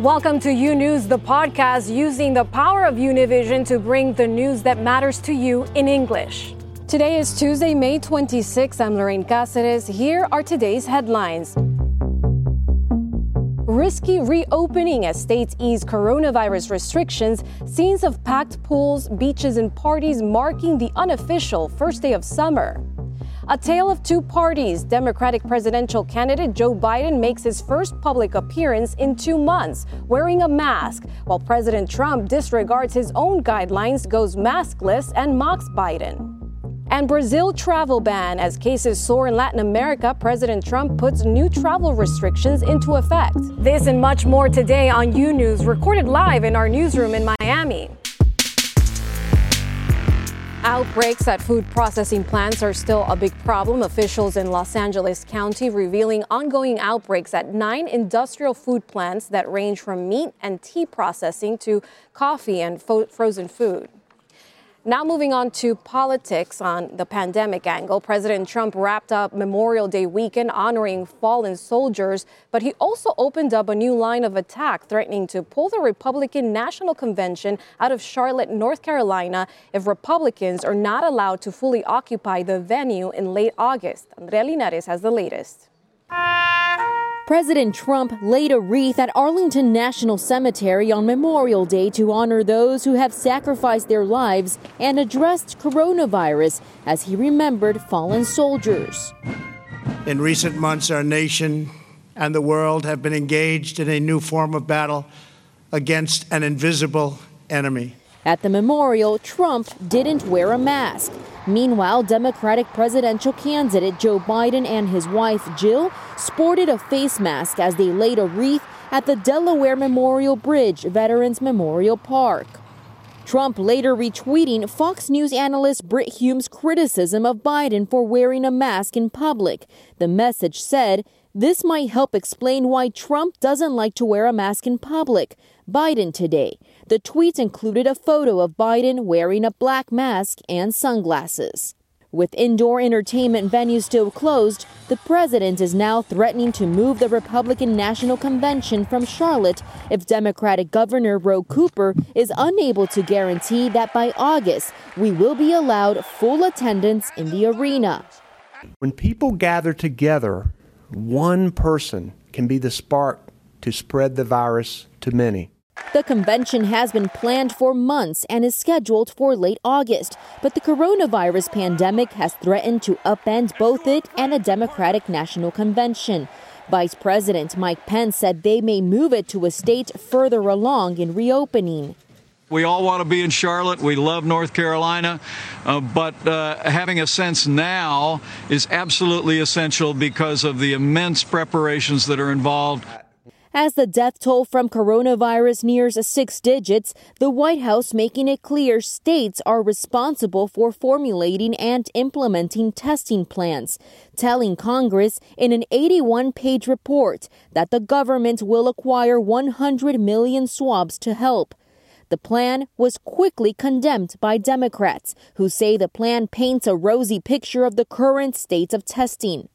Welcome to U News, the podcast using the power of Univision to bring the news that matters to you in English. Today is Tuesday, May 26. I'm Lorraine Cáceres. Here are today's headlines. Risky reopening as states ease coronavirus restrictions, scenes of packed pools, beaches, and parties marking the unofficial first day of summer. A tale of two parties. Democratic presidential candidate Joe Biden makes his first public appearance in two months, wearing a mask, while President Trump disregards his own guidelines, goes maskless, and mocks Biden. And Brazil travel ban. As cases soar in Latin America, President Trump puts new travel restrictions into effect. This and much more today on U News, recorded live in our newsroom in Miami. Outbreaks at food processing plants are still a big problem. Officials in Los Angeles County revealing ongoing outbreaks at nine industrial food plants that range from meat and tea processing to coffee and fo- frozen food. Now, moving on to politics on the pandemic angle. President Trump wrapped up Memorial Day weekend honoring fallen soldiers, but he also opened up a new line of attack, threatening to pull the Republican National Convention out of Charlotte, North Carolina, if Republicans are not allowed to fully occupy the venue in late August. Andrea Linares has the latest. President Trump laid a wreath at Arlington National Cemetery on Memorial Day to honor those who have sacrificed their lives and addressed coronavirus as he remembered fallen soldiers. In recent months, our nation and the world have been engaged in a new form of battle against an invisible enemy. At the memorial, Trump didn't wear a mask. Meanwhile, Democratic presidential candidate Joe Biden and his wife Jill sported a face mask as they laid a wreath at the Delaware Memorial Bridge Veterans Memorial Park. Trump later retweeting Fox News analyst Brit Hume's criticism of Biden for wearing a mask in public. The message said, This might help explain why Trump doesn't like to wear a mask in public. Biden today. The tweets included a photo of Biden wearing a black mask and sunglasses. With indoor entertainment venues still closed, the president is now threatening to move the Republican National Convention from Charlotte if Democratic Governor Roy Cooper is unable to guarantee that by August we will be allowed full attendance in the arena. When people gather together, one person can be the spark to spread the virus to many. The convention has been planned for months and is scheduled for late August, but the coronavirus pandemic has threatened to upend both it and a Democratic National Convention. Vice President Mike Pence said they may move it to a state further along in reopening. We all want to be in Charlotte. We love North Carolina. Uh, but uh, having a sense now is absolutely essential because of the immense preparations that are involved. As the death toll from coronavirus nears six digits, the White House making it clear states are responsible for formulating and implementing testing plans, telling Congress in an 81 page report that the government will acquire 100 million swabs to help. The plan was quickly condemned by Democrats, who say the plan paints a rosy picture of the current state of testing.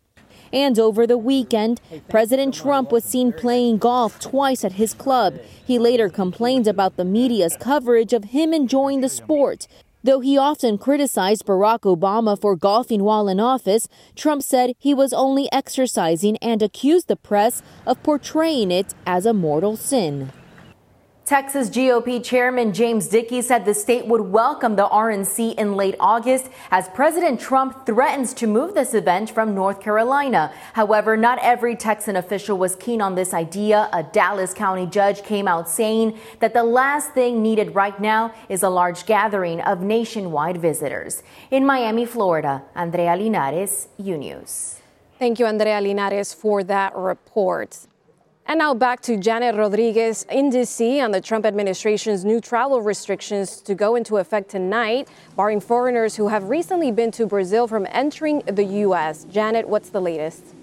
And over the weekend, President Trump was seen playing golf twice at his club. He later complained about the media's coverage of him enjoying the sport. Though he often criticized Barack Obama for golfing while in office, Trump said he was only exercising and accused the press of portraying it as a mortal sin. Texas GOP Chairman James Dickey said the state would welcome the RNC in late August as President Trump threatens to move this event from North Carolina. However, not every Texan official was keen on this idea. A Dallas County judge came out saying that the last thing needed right now is a large gathering of nationwide visitors. In Miami, Florida, Andrea Linares, U News. Thank you, Andrea Linares, for that report. And now back to Janet Rodriguez in D.C. on the Trump administration's new travel restrictions to go into effect tonight, barring foreigners who have recently been to Brazil from entering the U.S. Janet, what's the latest?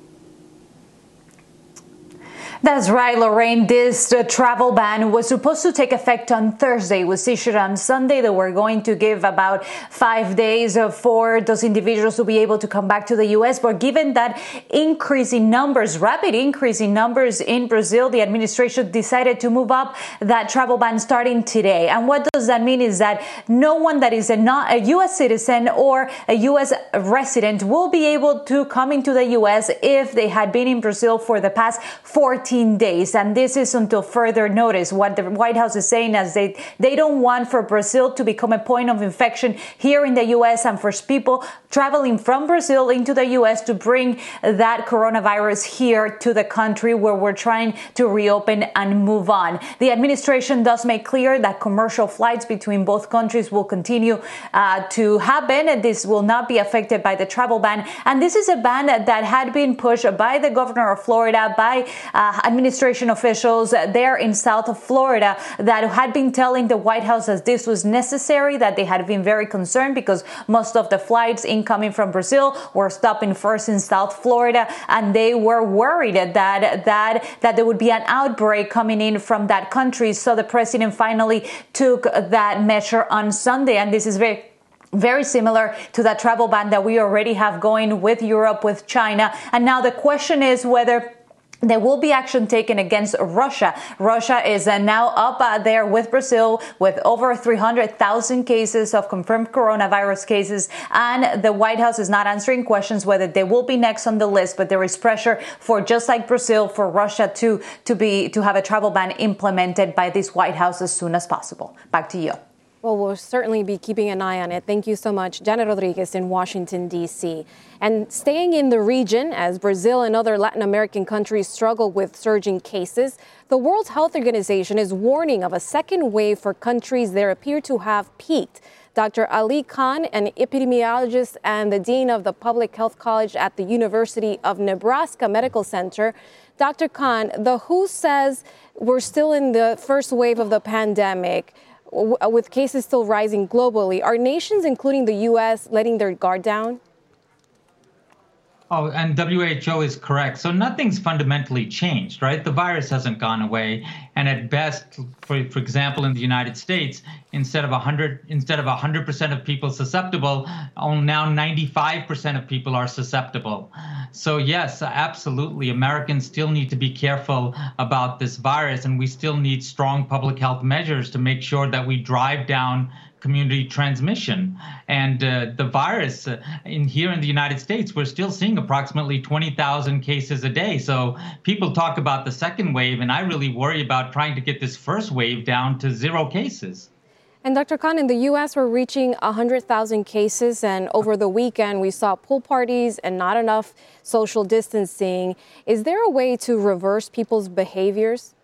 That's right, Lorraine. This uh, travel ban was supposed to take effect on Thursday. It was issued on Sunday. That we're going to give about five days uh, for those individuals to be able to come back to the U.S. But given that increase in numbers, rapid increase in numbers in Brazil, the administration decided to move up that travel ban starting today. And what does that mean is that no one that is a, not a U.S. citizen or a U.S. resident will be able to come into the U.S. if they had been in Brazil for the past 14 14 days. And this is until further notice. What the White House is saying is they, they don't want for Brazil to become a point of infection here in the U.S. and for people traveling from Brazil into the U.S. to bring that coronavirus here to the country where we're trying to reopen and move on. The administration does make clear that commercial flights between both countries will continue uh, to happen and this will not be affected by the travel ban. And this is a ban that had been pushed by the governor of Florida, by uh, administration officials there in South Florida that had been telling the White House that this was necessary, that they had been very concerned because most of the flights incoming from Brazil were stopping first in South Florida, and they were worried that that that there would be an outbreak coming in from that country. So the president finally took that measure on Sunday, and this is very very similar to that travel ban that we already have going with Europe, with China. And now the question is whether there will be action taken against Russia. Russia is uh, now up uh, there with Brazil with over 300,000 cases of confirmed coronavirus cases. And the White House is not answering questions whether they will be next on the list, but there is pressure for just like Brazil, for Russia to, to be, to have a travel ban implemented by this White House as soon as possible. Back to you. Well, we'll certainly be keeping an eye on it. Thank you so much, Janet Rodriguez in Washington, D.C. And staying in the region, as Brazil and other Latin American countries struggle with surging cases, the World Health Organization is warning of a second wave for countries that appear to have peaked. Dr. Ali Khan, an epidemiologist and the dean of the Public Health College at the University of Nebraska Medical Center, Dr. Khan, the WHO says we're still in the first wave of the pandemic with cases still rising globally, are nations, including the U.S., letting their guard down? Oh, and WHO is correct. So nothing's fundamentally changed, right? The virus hasn't gone away, and at best, for for example, in the United States, instead of 100 instead of 100% of people susceptible, oh, now 95% of people are susceptible. So yes, absolutely, Americans still need to be careful about this virus, and we still need strong public health measures to make sure that we drive down community transmission. And uh, the virus uh, in here in the United States, we're still seeing approximately 20,000 cases a day. So people talk about the second wave, and I really worry about trying to get this first wave down to zero cases. And Dr. Khan, in the U.S., we're reaching 100,000 cases, and over the weekend we saw pool parties and not enough social distancing. Is there a way to reverse people's behaviors?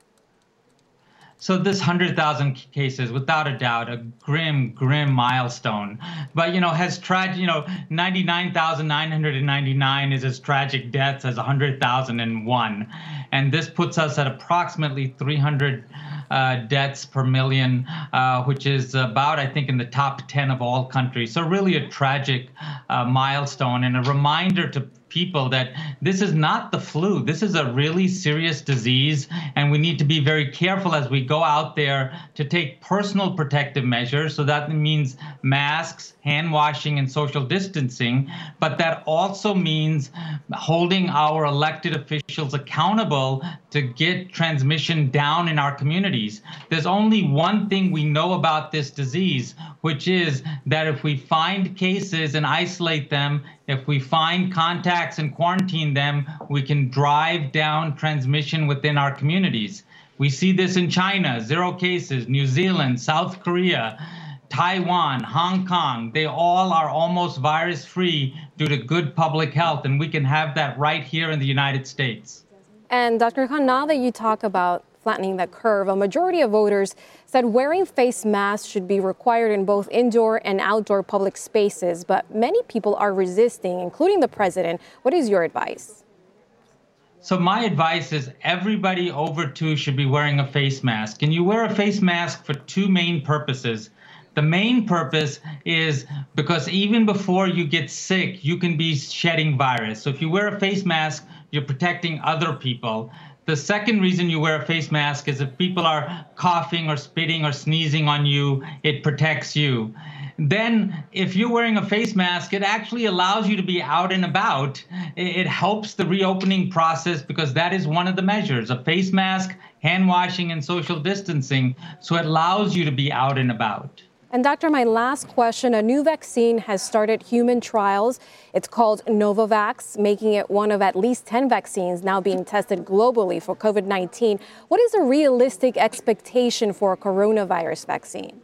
So this 100,000 cases, without a doubt, a grim, grim milestone. But, you know, has tragic, you know, 99,999 is as tragic deaths as 100,001. And this puts us at approximately 300 uh, deaths per million, uh, which is about, I think, in the top 10 of all countries. So really a tragic uh, milestone and a reminder to people that this is not the flu. This is a really serious disease, and we need to be very careful as we go out there to take personal protective measures. So that means masks, hand washing, and social distancing. But that also means holding our elected officials accountable to get transmission down in our communities. There's only one thing we know about this disease, which is that if we find cases and isolate them, if we find contacts and quarantine them, we can drive down transmission within our communities. We see this in China, zero cases, New Zealand, South Korea, Taiwan, Hong Kong, they all are almost virus free due to good public health, and we can have that right here in the United States. And Dr. Khan, now that you talk about flattening that curve, a majority of voters said wearing face masks should be required in both indoor and outdoor public spaces, but many people are resisting, including the president. What is your advice? So my advice is everybody over two should be wearing a face mask. And you wear a face mask for two main purposes. The main purpose is because even before you get sick, you can be shedding virus. So if you wear a face mask, you're protecting other people. The second reason you wear a face mask is if people are coughing or spitting or sneezing on you, it protects you then if you're wearing a face mask, it actually allows you to be out and about. It helps the reopening process because that is one of the measures a face mask, hand washing, and social distancing. So it allows you to be out and about. And, Doctor, my last question a new vaccine has started human trials. It's called Novavax, making it one of at least 10 vaccines now being tested globally for COVID 19. What is a realistic expectation for a coronavirus vaccine?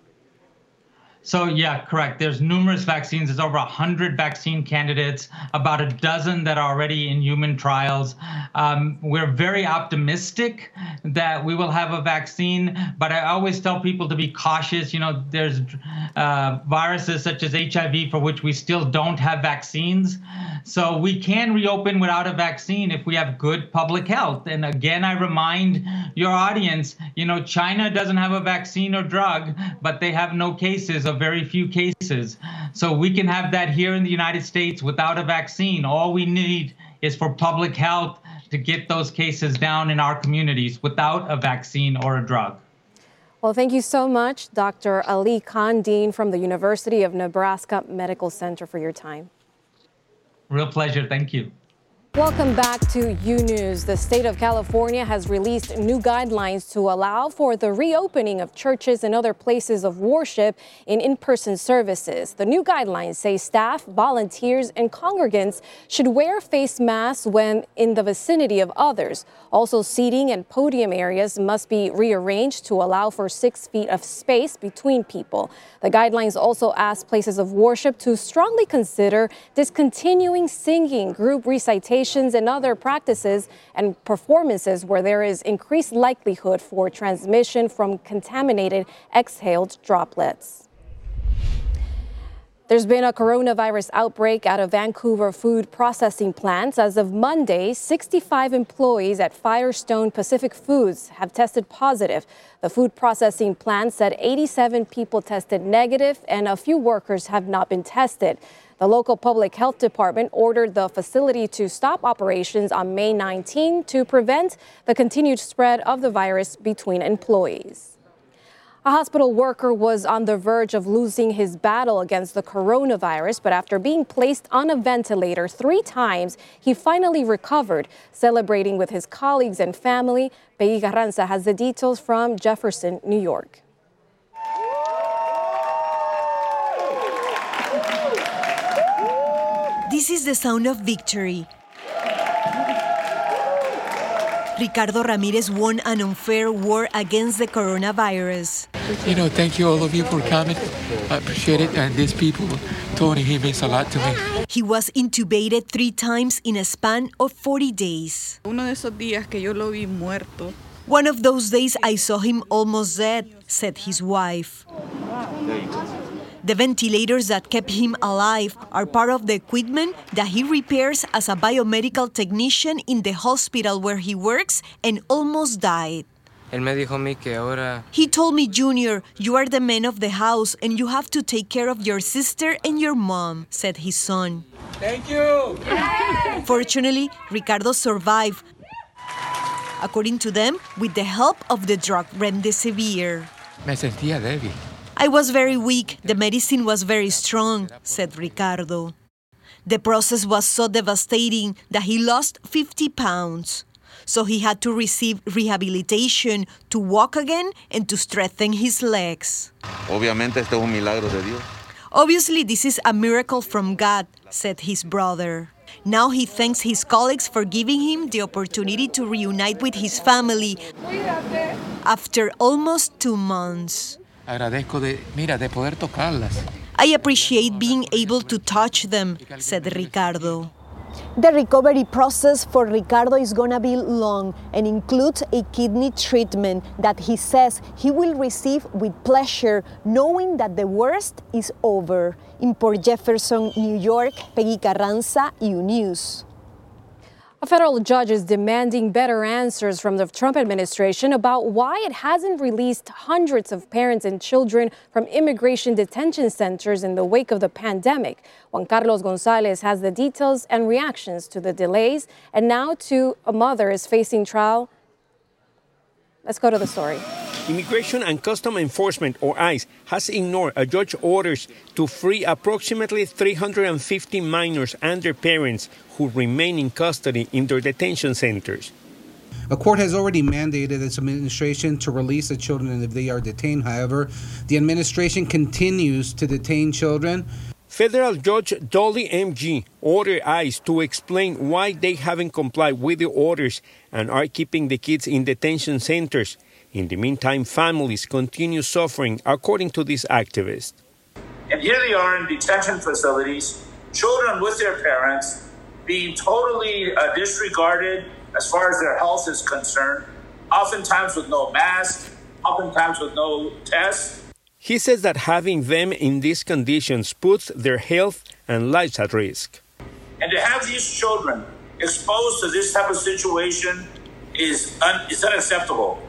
So yeah, correct. There's numerous vaccines. There's over 100 vaccine candidates, about a dozen that are already in human trials. Um, we're very optimistic that we will have a vaccine, but I always tell people to be cautious. You know, there's uh, viruses such as HIV for which we still don't have vaccines. So we can reopen without a vaccine if we have good public health. And again, I remind your audience, you know, China doesn't have a vaccine or drug, but they have no cases of very few cases. So we can have that here in the United States without a vaccine. All we need is for public health to get those cases down in our communities without a vaccine or a drug. Well, thank you so much, Dr. Ali Khan, Dean from the University of Nebraska Medical Center, for your time. Real pleasure. Thank you. Welcome back to U News. The state of California has released new guidelines to allow for the reopening of churches and other places of worship in in person services. The new guidelines say staff, volunteers, and congregants should wear face masks when in the vicinity of others. Also, seating and podium areas must be rearranged to allow for six feet of space between people. The guidelines also ask places of worship to strongly consider discontinuing singing, group and other practices and performances where there is increased likelihood for transmission from contaminated exhaled droplets. There's been a coronavirus outbreak at a Vancouver food processing plant. As of Monday, 65 employees at Firestone Pacific Foods have tested positive. The food processing plant said 87 people tested negative and a few workers have not been tested. The local public health department ordered the facility to stop operations on May 19 to prevent the continued spread of the virus between employees. A hospital worker was on the verge of losing his battle against the coronavirus, but after being placed on a ventilator three times, he finally recovered. Celebrating with his colleagues and family, Peggy Carranza has the details from Jefferson, New York. This is the sound of victory. Ricardo Ramirez won an unfair war against the coronavirus. You know, thank you all of you for coming. I appreciate it. And these people, Tony, he means a lot to me. He was intubated three times in a span of 40 days. Uno de esos días que yo lo vi muerto. One of those days I saw him almost dead, said his wife. The ventilators that kept him alive are part of the equipment that he repairs as a biomedical technician in the hospital where he works and almost died. He told me, Junior, you are the man of the house and you have to take care of your sister and your mom, said his son. Thank you. Fortunately, Ricardo survived. According to them, with the help of the drug remdesivir. Me sentía débil. I was very weak. The medicine was very strong, said Ricardo. The process was so devastating that he lost 50 pounds. So he had to receive rehabilitation to walk again and to strengthen his legs. Obviamente, este es un milagro de Dios. Obviously, this is a miracle from God, said his brother. Now he thanks his colleagues for giving him the opportunity to reunite with his family after almost two months. Agradezco de, mira, de poder tocarlas. I appreciate being able to touch them, said Ricardo. The recovery process for Ricardo is going to be long and includes a kidney treatment that he says he will receive with pleasure, knowing that the worst is over. In Port Jefferson, New York, Peggy Carranza, U News. A federal judge is demanding better answers from the Trump administration about why it hasn't released hundreds of parents and children from immigration detention centers in the wake of the pandemic. Juan Carlos Gonzalez has the details and reactions to the delays, and now to a mother is facing trial Let's go to the story. Immigration and Custom Enforcement, or ICE, has ignored a judge's orders to free approximately 350 minors and their parents who remain in custody in their detention centers. A court has already mandated its administration to release the children if they are detained. However, the administration continues to detain children. Federal Judge Dolly M. Gee ordered ICE to explain why they haven't complied with the orders and are keeping the kids in detention centers. In the meantime, families continue suffering, according to this activist. And here they are in detention facilities, children with their parents, being totally uh, disregarded as far as their health is concerned, oftentimes with no mask, oftentimes with no tests. He says that having them in these conditions puts their health and lives at risk. And to have these children exposed to this type of situation is, un- is unacceptable.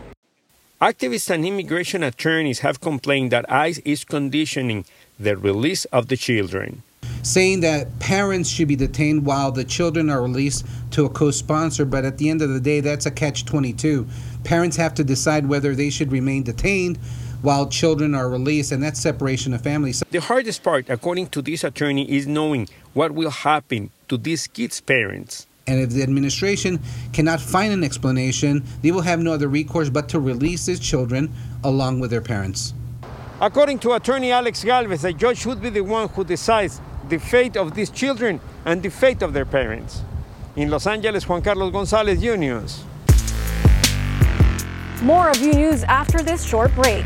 Activists and immigration attorneys have complained that ICE is conditioning the release of the children. Saying that parents should be detained while the children are released to a co sponsor, but at the end of the day, that's a catch 22. Parents have to decide whether they should remain detained while children are released, and that's separation of families. The hardest part, according to this attorney, is knowing what will happen to these kids' parents. And if the administration cannot find an explanation, they will have no other recourse but to release these children along with their parents. According to attorney Alex Galvez, the judge should be the one who decides the fate of these children and the fate of their parents. In Los Angeles, Juan Carlos Gonzalez, U News. More of U News after this short break.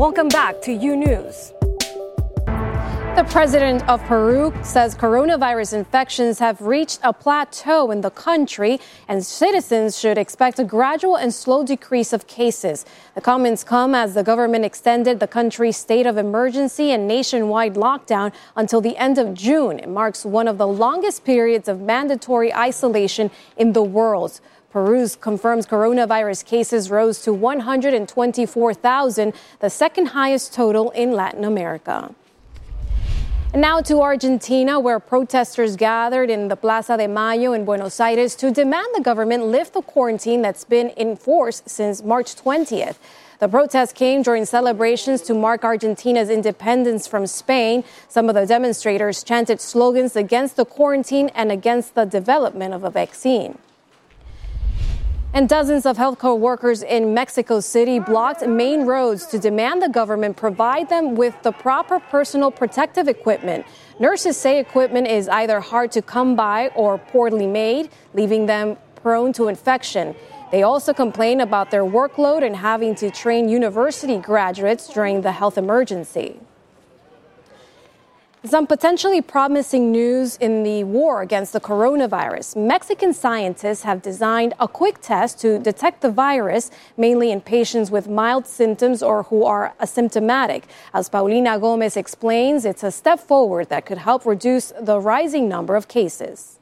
Welcome back to U News. The president of Peru says coronavirus infections have reached a plateau in the country and citizens should expect a gradual and slow decrease of cases. The comments come as the government extended the country's state of emergency and nationwide lockdown until the end of June. It marks one of the longest periods of mandatory isolation in the world. Peru's confirmed coronavirus cases rose to 124,000, the second highest total in Latin America. And now to Argentina, where protesters gathered in the Plaza de Mayo in Buenos Aires to demand the government lift the quarantine that's been in force since March 20th. The protest came during celebrations to mark Argentina's independence from Spain. Some of the demonstrators chanted slogans against the quarantine and against the development of a vaccine. And dozens of healthcare workers in Mexico City blocked main roads to demand the government provide them with the proper personal protective equipment. Nurses say equipment is either hard to come by or poorly made, leaving them prone to infection. They also complain about their workload and having to train university graduates during the health emergency. Some potentially promising news in the war against the coronavirus. Mexican scientists have designed a quick test to detect the virus, mainly in patients with mild symptoms or who are asymptomatic. As Paulina Gomez explains, it's a step forward that could help reduce the rising number of cases.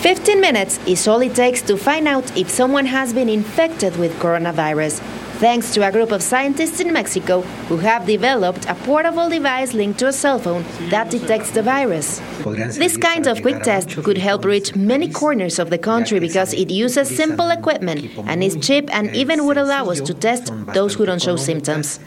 15 minutes is all it takes to find out if someone has been infected with coronavirus thanks to a group of scientists in Mexico who have developed a portable device linked to a cell phone that detects the virus. This kind of quick test could help reach many corners of the country because it uses simple equipment and is cheap and even would allow us to test those who don't show symptoms.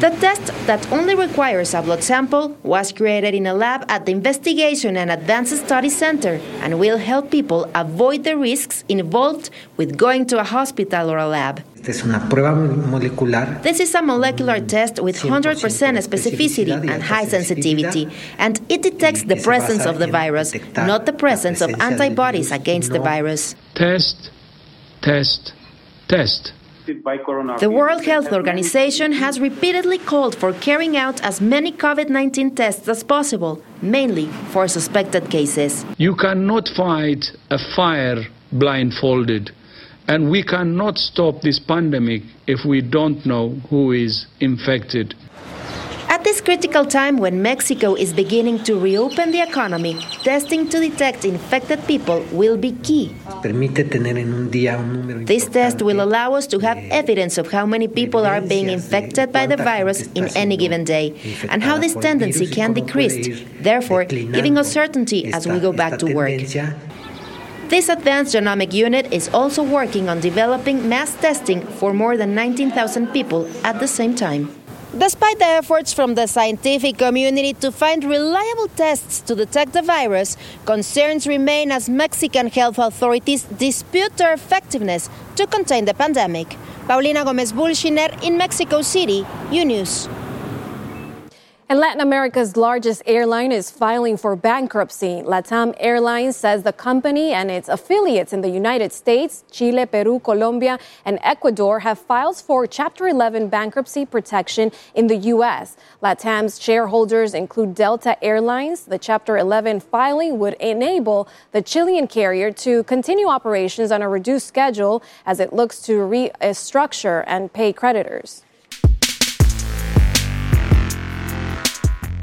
The test that only requires a blood sample was created in a lab at the Investigation and Advanced Study Center and will help people avoid the risks involved with going to a hospital or a lab. This is a molecular test with 100% specificity and high sensitivity, and it detects the presence of the virus, not the presence of antibodies against the virus. Test, test, test. The World Health Organization has repeatedly called for carrying out as many COVID 19 tests as possible, mainly for suspected cases. You cannot fight a fire blindfolded, and we cannot stop this pandemic if we don't know who is infected. At this critical time when Mexico is beginning to reopen the economy, testing to detect infected people will be key. This test will allow us to have evidence of how many people are being infected by the virus in any given day and how this tendency can decrease, therefore, giving us certainty as we go back to work. This advanced genomic unit is also working on developing mass testing for more than 19,000 people at the same time. Despite the efforts from the scientific community to find reliable tests to detect the virus, concerns remain as Mexican health authorities dispute their effectiveness to contain the pandemic. Paulina Gomez Bulshiner in Mexico City, UNews. And Latin America's largest airline is filing for bankruptcy. LATAM Airlines says the company and its affiliates in the United States, Chile, Peru, Colombia, and Ecuador have filed for Chapter 11 bankruptcy protection in the U.S. LATAM's shareholders include Delta Airlines. The Chapter 11 filing would enable the Chilean carrier to continue operations on a reduced schedule as it looks to restructure and pay creditors.